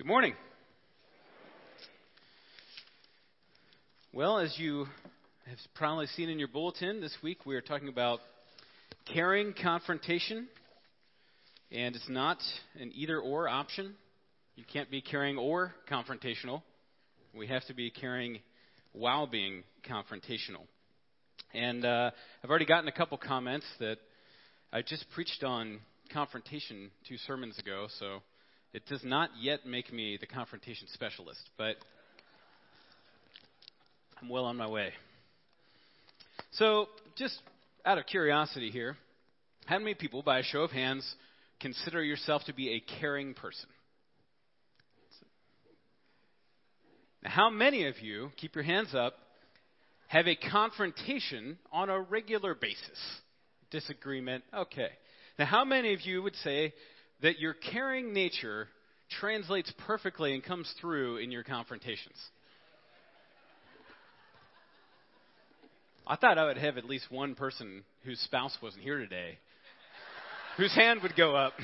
Good morning. Well, as you have probably seen in your bulletin, this week we are talking about caring confrontation. And it's not an either or option. You can't be caring or confrontational. We have to be caring while being confrontational. And uh, I've already gotten a couple comments that I just preached on confrontation two sermons ago, so it does not yet make me the confrontation specialist, but I'm well on my way. So, just out of curiosity here, how many people, by a show of hands, consider yourself to be a caring person? Now, how many of you, keep your hands up, have a confrontation on a regular basis? Disagreement? Okay. Now, how many of you would say that your caring nature translates perfectly and comes through in your confrontations? I thought I would have at least one person whose spouse wasn't here today whose hand would go up.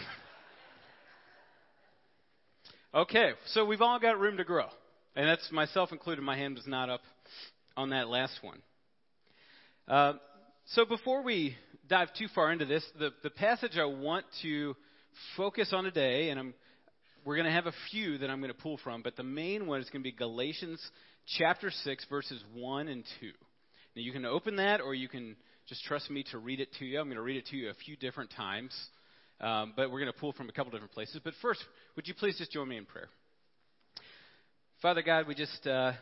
Okay, so we've all got room to grow. And that's myself included. My hand was not up on that last one. Uh, so before we dive too far into this, the, the passage I want to focus on today, and I'm, we're going to have a few that I'm going to pull from, but the main one is going to be Galatians chapter 6, verses 1 and 2. Now, you can open that, or you can just trust me to read it to you. I'm going to read it to you a few different times, um, but we're going to pull from a couple different places. But first, would you please just join me in prayer? Father God, we just uh,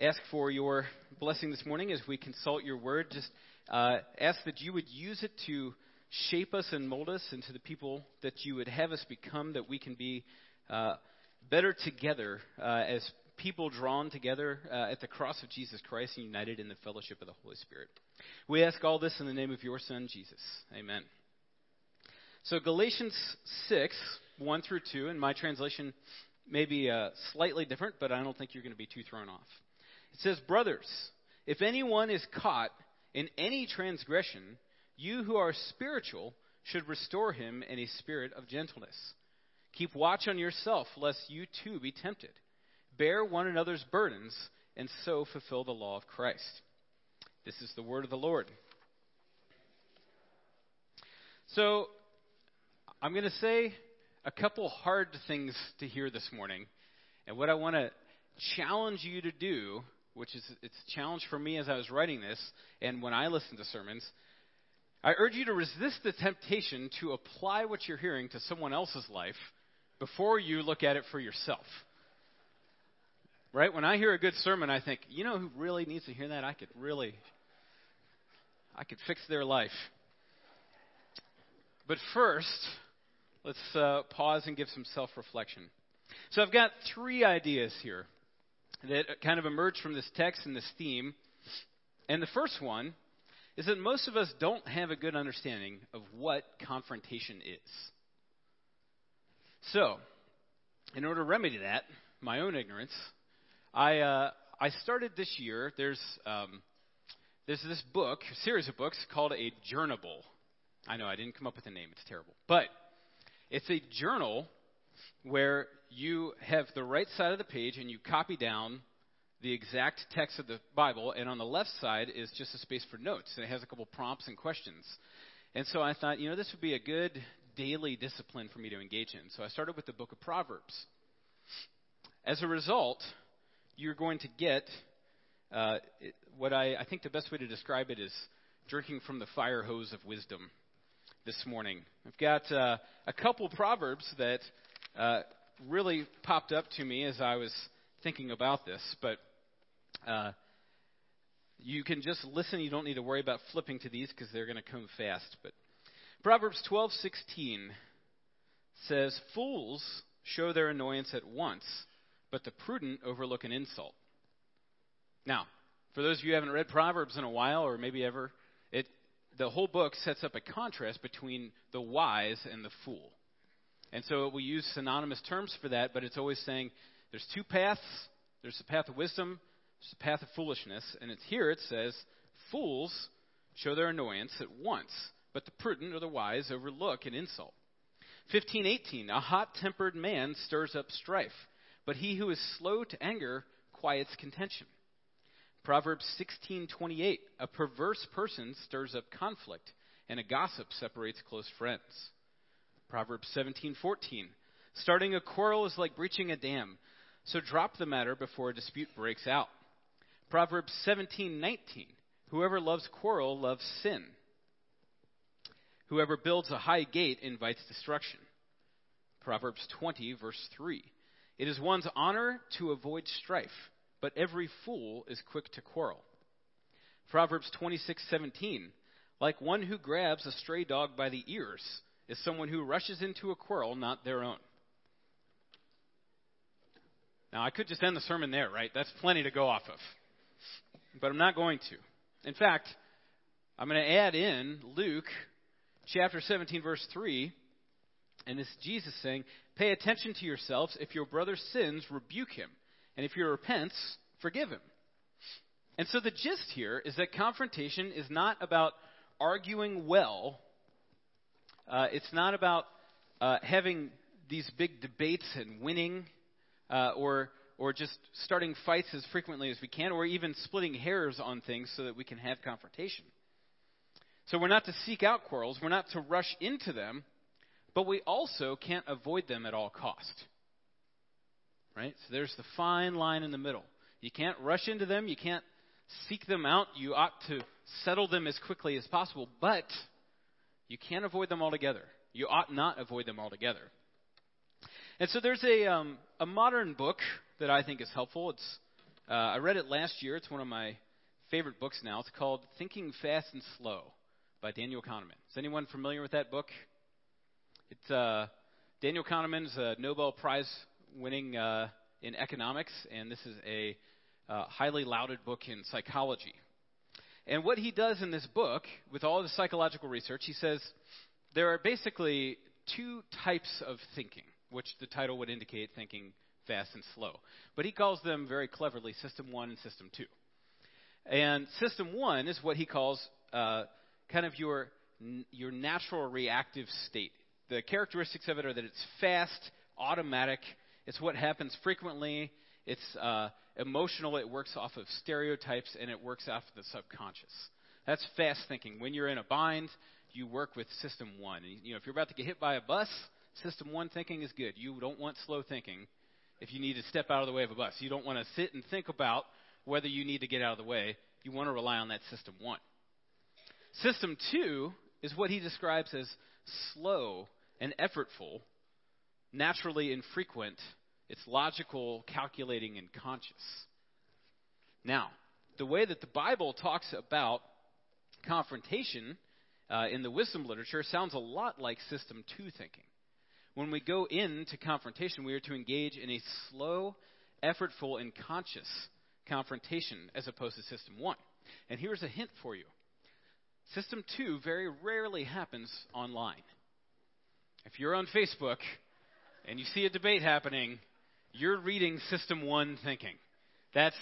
ask for your blessing this morning as we consult your word. Just uh, ask that you would use it to shape us and mold us into the people that you would have us become, that we can be uh, better together uh, as people drawn together uh, at the cross of Jesus Christ and united in the fellowship of the Holy Spirit. We ask all this in the name of your Son, Jesus. Amen. So, Galatians 6, 1 through 2, and my translation may be uh, slightly different, but I don't think you're going to be too thrown off. It says, Brothers, if anyone is caught in any transgression, you who are spiritual should restore him in a spirit of gentleness. Keep watch on yourself, lest you too be tempted. Bear one another's burdens, and so fulfill the law of Christ. This is the word of the Lord. So, I'm going to say a couple hard things to hear this morning. And what I want to challenge you to do, which is it's a challenge for me as I was writing this and when I listen to sermons, I urge you to resist the temptation to apply what you're hearing to someone else's life before you look at it for yourself. Right? When I hear a good sermon, I think, you know who really needs to hear that? I could really I could fix their life. But first, let's uh, pause and give some self reflection. So I've got three ideas here that kind of emerge from this text and this theme. And the first one is that most of us don't have a good understanding of what confrontation is. So, in order to remedy that, my own ignorance, I, uh, I started this year. There's, um, there's this book, series of books called a journal. I know I didn't come up with a name, it's terrible. But it's a journal where you have the right side of the page and you copy down the exact text of the Bible, and on the left side is just a space for notes, and it has a couple prompts and questions. And so I thought, you know, this would be a good daily discipline for me to engage in. So I started with the book of Proverbs. As a result, you're going to get uh, what I, I think the best way to describe it is drinking from the fire hose of wisdom this morning. I've got uh, a couple proverbs that uh, really popped up to me as I was thinking about this, but uh, you can just listen. You don't need to worry about flipping to these because they're going to come fast. But Proverbs 12:16 says, "Fools show their annoyance at once, but the prudent overlook an insult." Now, for those of you who haven't read Proverbs in a while, or maybe ever, the whole book sets up a contrast between the wise and the fool. And so we use synonymous terms for that, but it's always saying there's two paths there's the path of wisdom, there's the path of foolishness. And it's here it says, fools show their annoyance at once, but the prudent or the wise overlook an insult. 15:18 A hot-tempered man stirs up strife, but he who is slow to anger quiets contention. Proverbs 16:28 A perverse person stirs up conflict, and a gossip separates close friends. Proverbs 17:14 Starting a quarrel is like breaching a dam, so drop the matter before a dispute breaks out. Proverbs 17:19 Whoever loves quarrel loves sin. Whoever builds a high gate invites destruction. Proverbs 20 verse 3 It is one's honor to avoid strife, but every fool is quick to quarrel. Proverbs 26:17 Like one who grabs a stray dog by the ears is someone who rushes into a quarrel not their own. Now, I could just end the sermon there, right? That's plenty to go off of. But I'm not going to. In fact, I'm going to add in Luke chapter 17, verse 3. And is Jesus saying, Pay attention to yourselves. If your brother sins, rebuke him. And if he repents, forgive him. And so the gist here is that confrontation is not about arguing well, uh, it's not about uh, having these big debates and winning uh, or or just starting fights as frequently as we can, or even splitting hairs on things so that we can have confrontation. So we're not to seek out quarrels, we're not to rush into them, but we also can't avoid them at all cost. Right? So there's the fine line in the middle. You can't rush into them, you can't seek them out, you ought to settle them as quickly as possible, but you can't avoid them altogether. You ought not avoid them altogether. And so there's a, um, a modern book that I think is helpful. It's, uh, I read it last year. It's one of my favorite books now. It's called Thinking Fast and Slow by Daniel Kahneman. Is anyone familiar with that book? It's, uh, Daniel Kahneman is a Nobel Prize winning uh, in economics, and this is a uh, highly lauded book in psychology. And what he does in this book, with all the psychological research, he says there are basically two types of thinking which the title would indicate thinking fast and slow. But he calls them very cleverly System 1 and System 2. And System 1 is what he calls uh, kind of your, your natural reactive state. The characteristics of it are that it's fast, automatic, it's what happens frequently, it's uh, emotional, it works off of stereotypes, and it works off of the subconscious. That's fast thinking. When you're in a bind, you work with System 1. You know, if you're about to get hit by a bus, System one thinking is good. You don't want slow thinking if you need to step out of the way of a bus. You don't want to sit and think about whether you need to get out of the way. You want to rely on that system one. System two is what he describes as slow and effortful, naturally infrequent. It's logical, calculating, and conscious. Now, the way that the Bible talks about confrontation uh, in the wisdom literature sounds a lot like system two thinking when we go into confrontation, we are to engage in a slow, effortful, and conscious confrontation as opposed to system one. And here's a hint for you system two very rarely happens online. If you're on Facebook and you see a debate happening, you're reading system one thinking. That's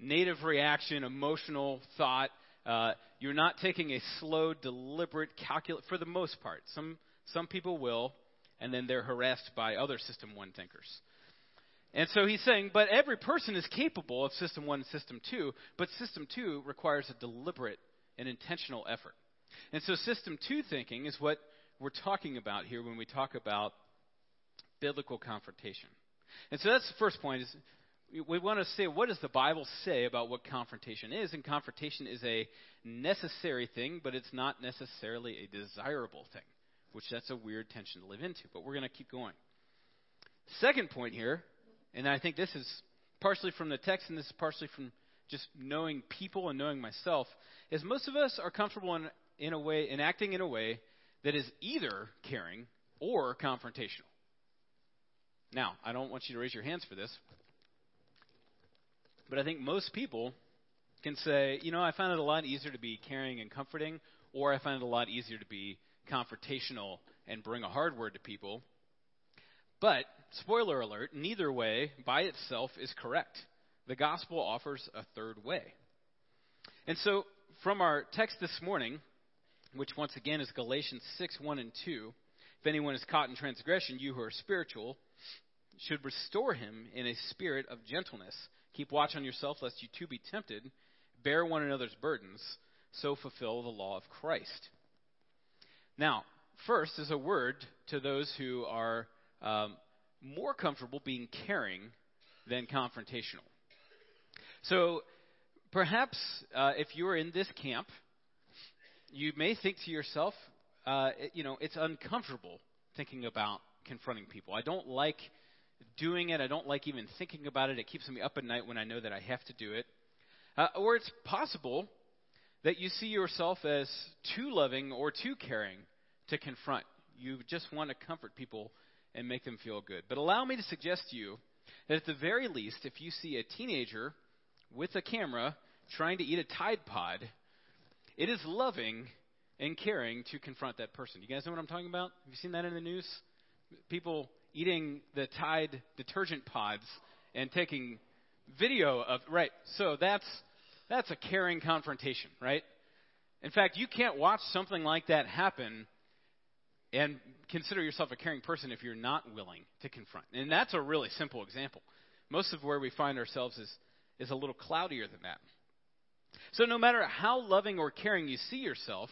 native reaction, emotional thought. Uh, you're not taking a slow, deliberate calculate for the most part. Some some people will, and then they're harassed by other System 1 thinkers. And so he's saying, but every person is capable of System 1 and System 2, but System 2 requires a deliberate and intentional effort. And so System 2 thinking is what we're talking about here when we talk about biblical confrontation. And so that's the first point is we want to say what does the Bible say about what confrontation is? And confrontation is a necessary thing, but it's not necessarily a desirable thing which that's a weird tension to live into, but we're going to keep going. Second point here, and I think this is partially from the text and this is partially from just knowing people and knowing myself, is most of us are comfortable in, in a way, in acting in a way that is either caring or confrontational. Now, I don't want you to raise your hands for this, but I think most people can say, you know, I find it a lot easier to be caring and comforting, or I find it a lot easier to be confrontational and bring a hard word to people. But, spoiler alert, neither way by itself is correct. The gospel offers a third way. And so, from our text this morning, which once again is Galatians 6 1 and 2, If anyone is caught in transgression, you who are spiritual should restore him in a spirit of gentleness. Keep watch on yourself, lest you too be tempted. Bear one another's burdens, so fulfill the law of Christ. Now, first is a word to those who are um, more comfortable being caring than confrontational. So, perhaps uh, if you're in this camp, you may think to yourself, uh, you know, it's uncomfortable thinking about confronting people. I don't like doing it. I don't like even thinking about it. It keeps me up at night when I know that I have to do it. Uh, or it's possible that you see yourself as too loving or too caring to confront. You just want to comfort people and make them feel good. But allow me to suggest to you that at the very least, if you see a teenager with a camera trying to eat a Tide Pod, it is loving and caring to confront that person. You guys know what I'm talking about? Have you seen that in the news? People eating the Tide detergent pods and taking video of right. So that's that's a caring confrontation, right? In fact, you can't watch something like that happen and consider yourself a caring person if you're not willing to confront. And that's a really simple example. Most of where we find ourselves is is a little cloudier than that. So no matter how loving or caring you see yourself,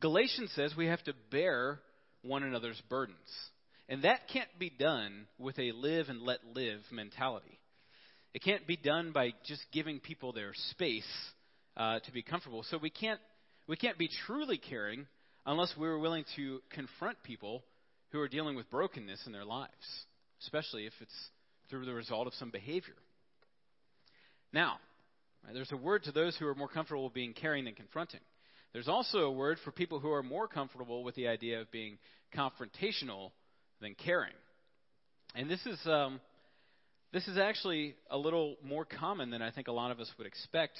Galatians says we have to bear one another's burdens. And that can't be done with a live and let live mentality. It can't be done by just giving people their space uh, to be comfortable. So we can't we can't be truly caring unless we're willing to confront people who are dealing with brokenness in their lives, especially if it's through the result of some behavior. Now, there's a word to those who are more comfortable being caring than confronting. There's also a word for people who are more comfortable with the idea of being confrontational than caring. And this is um, this is actually a little more common than I think a lot of us would expect.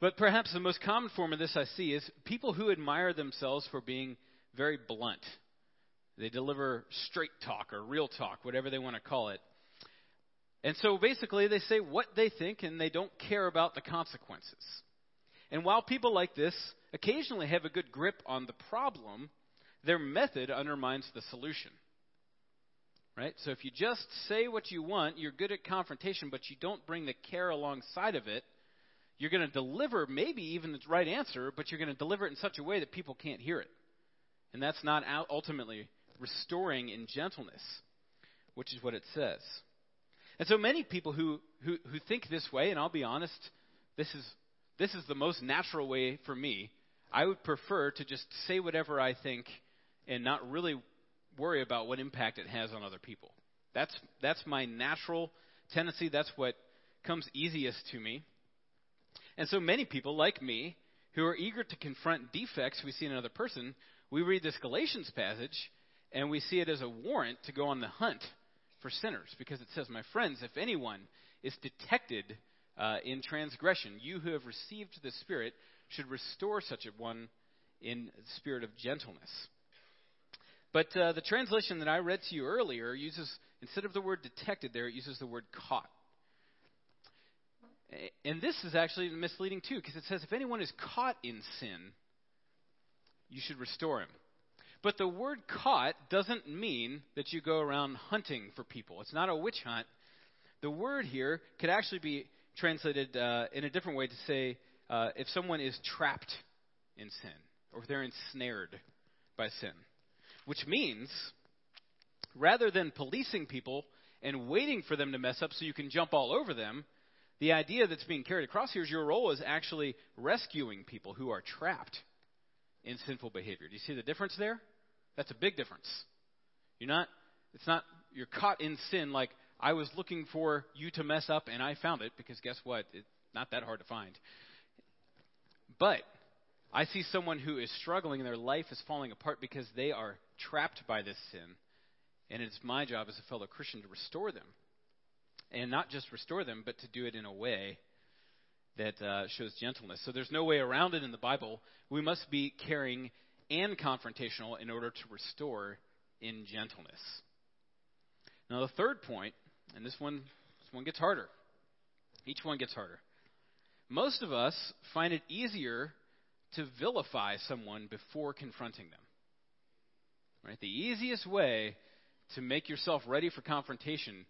But perhaps the most common form of this I see is people who admire themselves for being very blunt. They deliver straight talk or real talk, whatever they want to call it. And so basically, they say what they think and they don't care about the consequences. And while people like this occasionally have a good grip on the problem, their method undermines the solution. Right? So if you just say what you want, you're good at confrontation, but you don't bring the care alongside of it, you're going to deliver maybe even the right answer, but you're going to deliver it in such a way that people can't hear it. And that's not ultimately restoring in gentleness, which is what it says. And so many people who, who, who think this way, and I'll be honest, this is, this is the most natural way for me. I would prefer to just say whatever I think and not really worry about what impact it has on other people. That's, that's my natural tendency. That's what comes easiest to me. And so many people, like me, who are eager to confront defects we see in another person, we read this Galatians passage and we see it as a warrant to go on the hunt for sinners because it says, My friends, if anyone is detected uh, in transgression, you who have received the Spirit should restore such a one in the spirit of gentleness. But uh, the translation that I read to you earlier uses, instead of the word detected there, it uses the word caught. And this is actually misleading too, because it says if anyone is caught in sin, you should restore him. But the word caught doesn't mean that you go around hunting for people. It's not a witch hunt. The word here could actually be translated uh, in a different way to say uh, if someone is trapped in sin or if they're ensnared by sin. Which means, rather than policing people and waiting for them to mess up so you can jump all over them, the idea that's being carried across here is your role is actually rescuing people who are trapped in sinful behavior. Do you see the difference there? That's a big difference. You're not, it's not, you're caught in sin like I was looking for you to mess up and I found it because guess what? It's not that hard to find. But I see someone who is struggling and their life is falling apart because they are trapped by this sin. And it's my job as a fellow Christian to restore them. And not just restore them, but to do it in a way that uh, shows gentleness. So there's no way around it in the Bible. We must be caring and confrontational in order to restore in gentleness. Now, the third point, and this one, this one gets harder. Each one gets harder. Most of us find it easier to vilify someone before confronting them. Right? The easiest way to make yourself ready for confrontation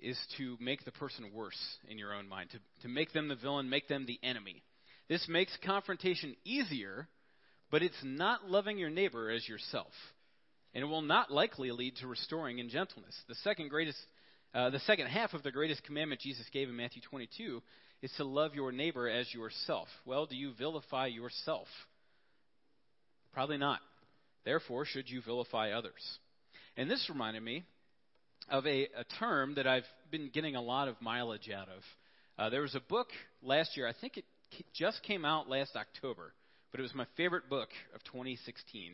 is to make the person worse in your own mind, to, to make them the villain, make them the enemy. This makes confrontation easier, but it's not loving your neighbor as yourself. And it will not likely lead to restoring in gentleness. The second greatest uh, the second half of the greatest commandment Jesus gave in Matthew 22 is to love your neighbor as yourself. Well, do you vilify yourself? Probably not. Therefore, should you vilify others? And this reminded me of a, a term that I've been getting a lot of mileage out of. Uh, there was a book last year, I think it just came out last October, but it was my favorite book of 2016.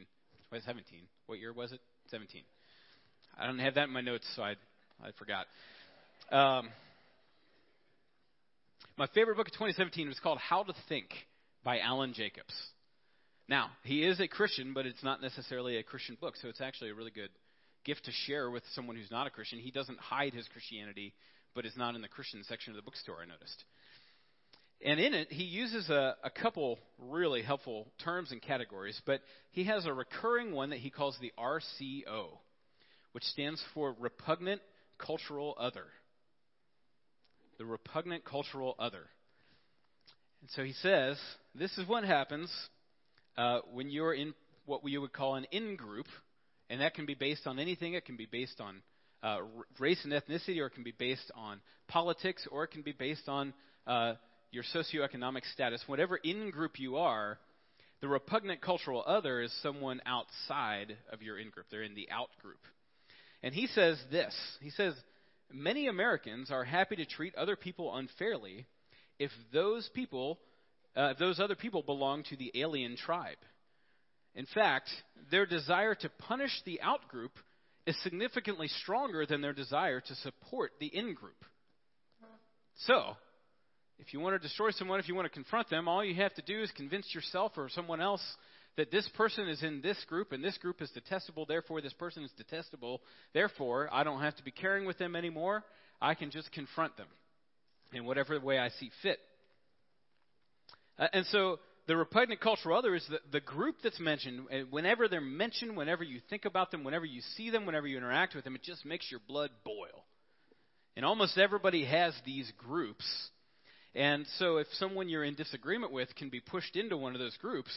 2017. What year was it? 17. I don't have that in my notes, so I, I forgot. Um, my favorite book of 2017 was called How to Think by Alan Jacobs. Now, he is a Christian, but it's not necessarily a Christian book, so it's actually a really good gift to share with someone who's not a Christian. He doesn't hide his Christianity, but is not in the Christian section of the bookstore, I noticed. And in it, he uses a, a couple really helpful terms and categories, but he has a recurring one that he calls the RCO, which stands for Repugnant Cultural Other. The Repugnant Cultural Other. And so he says, this is what happens uh, when you're in what we would call an in group, and that can be based on anything. It can be based on uh, race and ethnicity, or it can be based on politics, or it can be based on uh, your socioeconomic status. Whatever in group you are, the repugnant cultural other is someone outside of your in group. They're in the out group. And he says this He says, Many Americans are happy to treat other people unfairly if those people uh, those other people belong to the alien tribe. In fact, their desire to punish the outgroup is significantly stronger than their desire to support the in group. So, if you want to destroy someone, if you want to confront them, all you have to do is convince yourself or someone else that this person is in this group and this group is detestable, therefore this person is detestable, therefore I don't have to be caring with them anymore. I can just confront them in whatever way I see fit. Uh, and so the repugnant cultural other is the, the group that's mentioned. Whenever they're mentioned, whenever you think about them, whenever you see them, whenever you interact with them, it just makes your blood boil. And almost everybody has these groups. And so if someone you're in disagreement with can be pushed into one of those groups,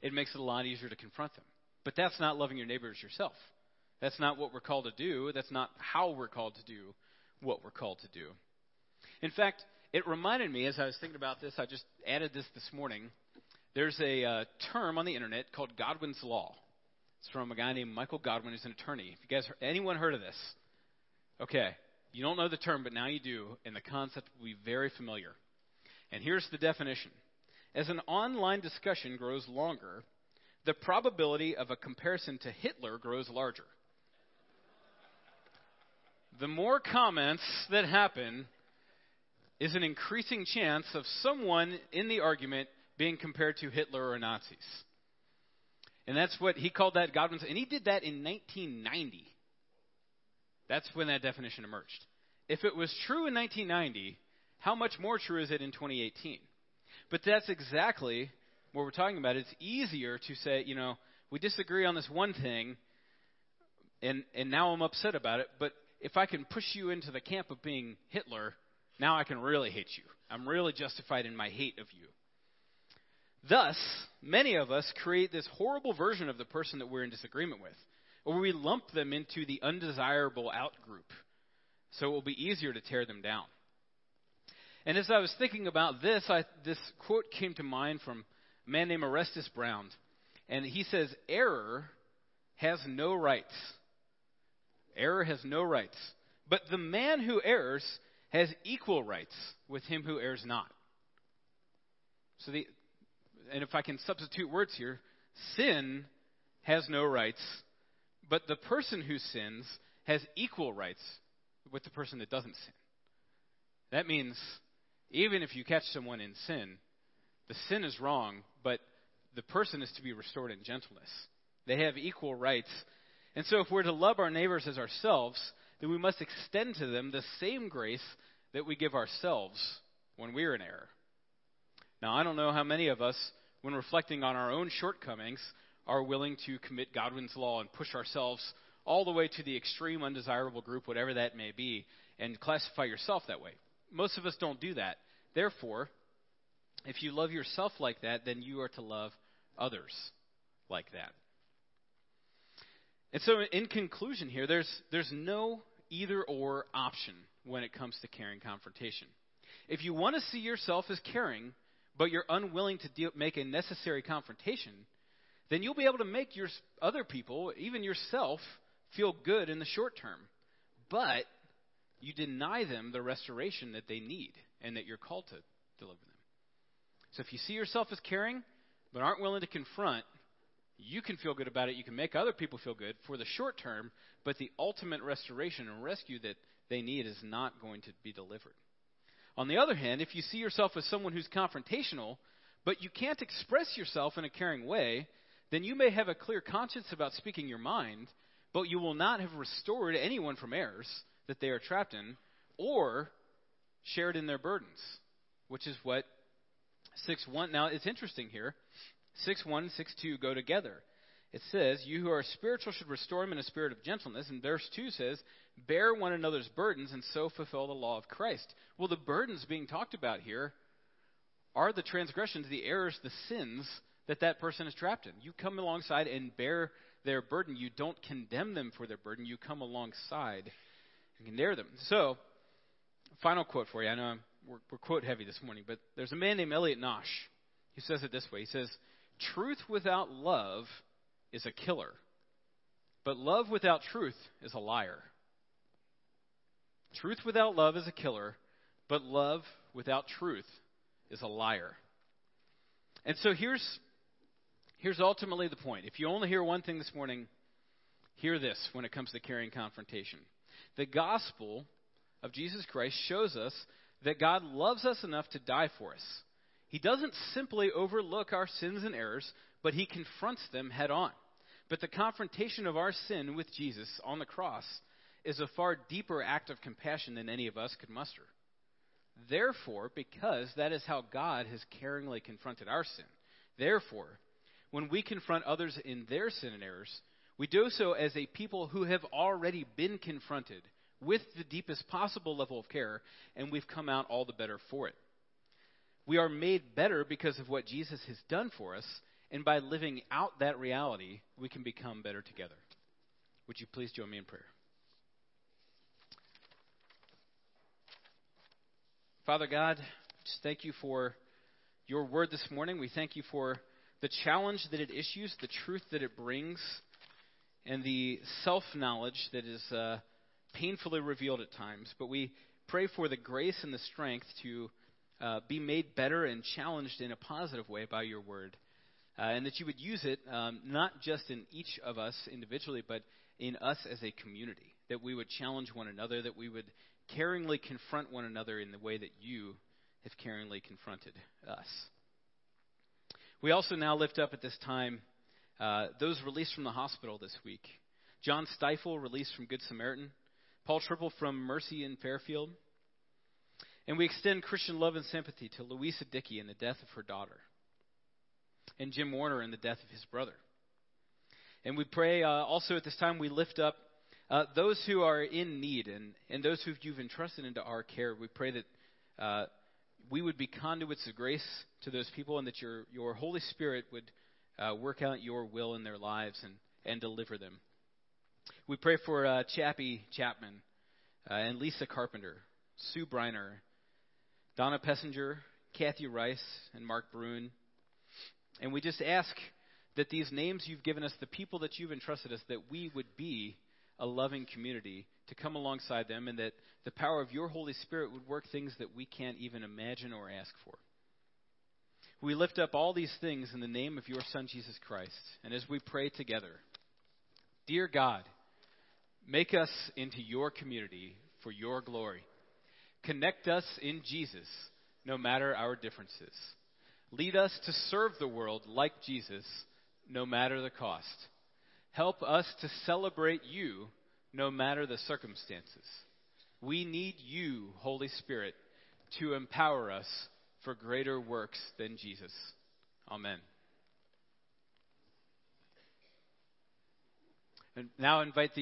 it makes it a lot easier to confront them. But that's not loving your neighbors yourself. That's not what we're called to do. That's not how we're called to do what we're called to do. In fact, it reminded me as I was thinking about this, I just added this this morning. There's a uh, term on the internet called Godwin's Law. It's from a guy named Michael Godwin, who's an attorney. If you guys, anyone heard of this? Okay, you don't know the term, but now you do, and the concept will be very familiar. And here's the definition As an online discussion grows longer, the probability of a comparison to Hitler grows larger. The more comments that happen, is an increasing chance of someone in the argument being compared to Hitler or Nazis. And that's what he called that Godwin's, and he did that in 1990. That's when that definition emerged. If it was true in 1990, how much more true is it in 2018? But that's exactly what we're talking about. It's easier to say, you know, we disagree on this one thing, and and now I'm upset about it. But if I can push you into the camp of being Hitler, now I can really hate you. I'm really justified in my hate of you. Thus, many of us create this horrible version of the person that we're in disagreement with, or we lump them into the undesirable out group, so it will be easier to tear them down. And as I was thinking about this, I, this quote came to mind from a man named Orestes Brown. And he says, Error has no rights. Error has no rights. But the man who errs has equal rights with him who errs not. So the and if I can substitute words here, sin has no rights, but the person who sins has equal rights with the person that doesn't sin. That means even if you catch someone in sin, the sin is wrong, but the person is to be restored in gentleness. They have equal rights. And so if we're to love our neighbors as ourselves, then we must extend to them the same grace that we give ourselves when we're in error. Now, I don't know how many of us, when reflecting on our own shortcomings, are willing to commit Godwin's law and push ourselves all the way to the extreme undesirable group, whatever that may be, and classify yourself that way. Most of us don't do that. Therefore, if you love yourself like that, then you are to love others like that. And so, in conclusion, here, there's, there's no either or option when it comes to caring confrontation. If you want to see yourself as caring, but you're unwilling to deal, make a necessary confrontation, then you'll be able to make your other people, even yourself, feel good in the short term. But you deny them the restoration that they need and that you're called to deliver them. So if you see yourself as caring, but aren't willing to confront, you can feel good about it. You can make other people feel good for the short term, but the ultimate restoration and rescue that they need is not going to be delivered. On the other hand, if you see yourself as someone who's confrontational, but you can't express yourself in a caring way, then you may have a clear conscience about speaking your mind, but you will not have restored anyone from errors that they are trapped in or shared in their burdens, which is what 6 1. Now, it's interesting here. 6 1 and 6 2 go together. It says, You who are spiritual should restore him in a spirit of gentleness. And verse 2 says, Bear one another's burdens and so fulfill the law of Christ. Well, the burdens being talked about here are the transgressions, the errors, the sins that that person is trapped in. You come alongside and bear their burden. You don't condemn them for their burden. You come alongside and condemn them. So, final quote for you. I know we're, we're quote heavy this morning, but there's a man named Elliot Nosh. He says it this way. He says, "Truth without love is a killer, but love without truth is a liar." Truth without love is a killer, but love without truth is a liar. And so here's Here's ultimately the point. If you only hear one thing this morning, hear this when it comes to carrying confrontation. The gospel of Jesus Christ shows us that God loves us enough to die for us. He doesn't simply overlook our sins and errors, but he confronts them head on. But the confrontation of our sin with Jesus on the cross is a far deeper act of compassion than any of us could muster. Therefore, because that is how God has caringly confronted our sin, therefore, when we confront others in their sin and errors, we do so as a people who have already been confronted with the deepest possible level of care, and we've come out all the better for it. We are made better because of what Jesus has done for us, and by living out that reality, we can become better together. Would you please join me in prayer? Father God, just thank you for your word this morning. We thank you for the challenge that it issues, the truth that it brings, and the self knowledge that is uh, painfully revealed at times. But we pray for the grace and the strength to uh, be made better and challenged in a positive way by your word. Uh, and that you would use it um, not just in each of us individually, but in us as a community. That we would challenge one another, that we would caringly confront one another in the way that you have caringly confronted us. We also now lift up at this time uh, those released from the hospital this week. John Stifle, released from Good Samaritan. Paul Triple from Mercy in Fairfield. And we extend Christian love and sympathy to Louisa Dickey in the death of her daughter. And Jim Warner in the death of his brother. And we pray uh, also at this time we lift up uh, those who are in need and, and those who you've entrusted into our care. We pray that uh, we would be conduits of grace to those people and that your, your Holy Spirit would uh, work out your will in their lives and, and deliver them. We pray for uh, Chappie Chapman uh, and Lisa Carpenter, Sue Briner, Donna Pessinger, Kathy Rice, and Mark Bruin. And we just ask that these names you've given us, the people that you've entrusted us, that we would be a loving community to come alongside them and that the power of your Holy Spirit would work things that we can't even imagine or ask for. We lift up all these things in the name of your Son, Jesus Christ. And as we pray together, dear God, make us into your community for your glory. Connect us in Jesus, no matter our differences. Lead us to serve the world like Jesus, no matter the cost. Help us to celebrate you no matter the circumstances. We need you, Holy Spirit, to empower us for greater works than Jesus. Amen. And now invite the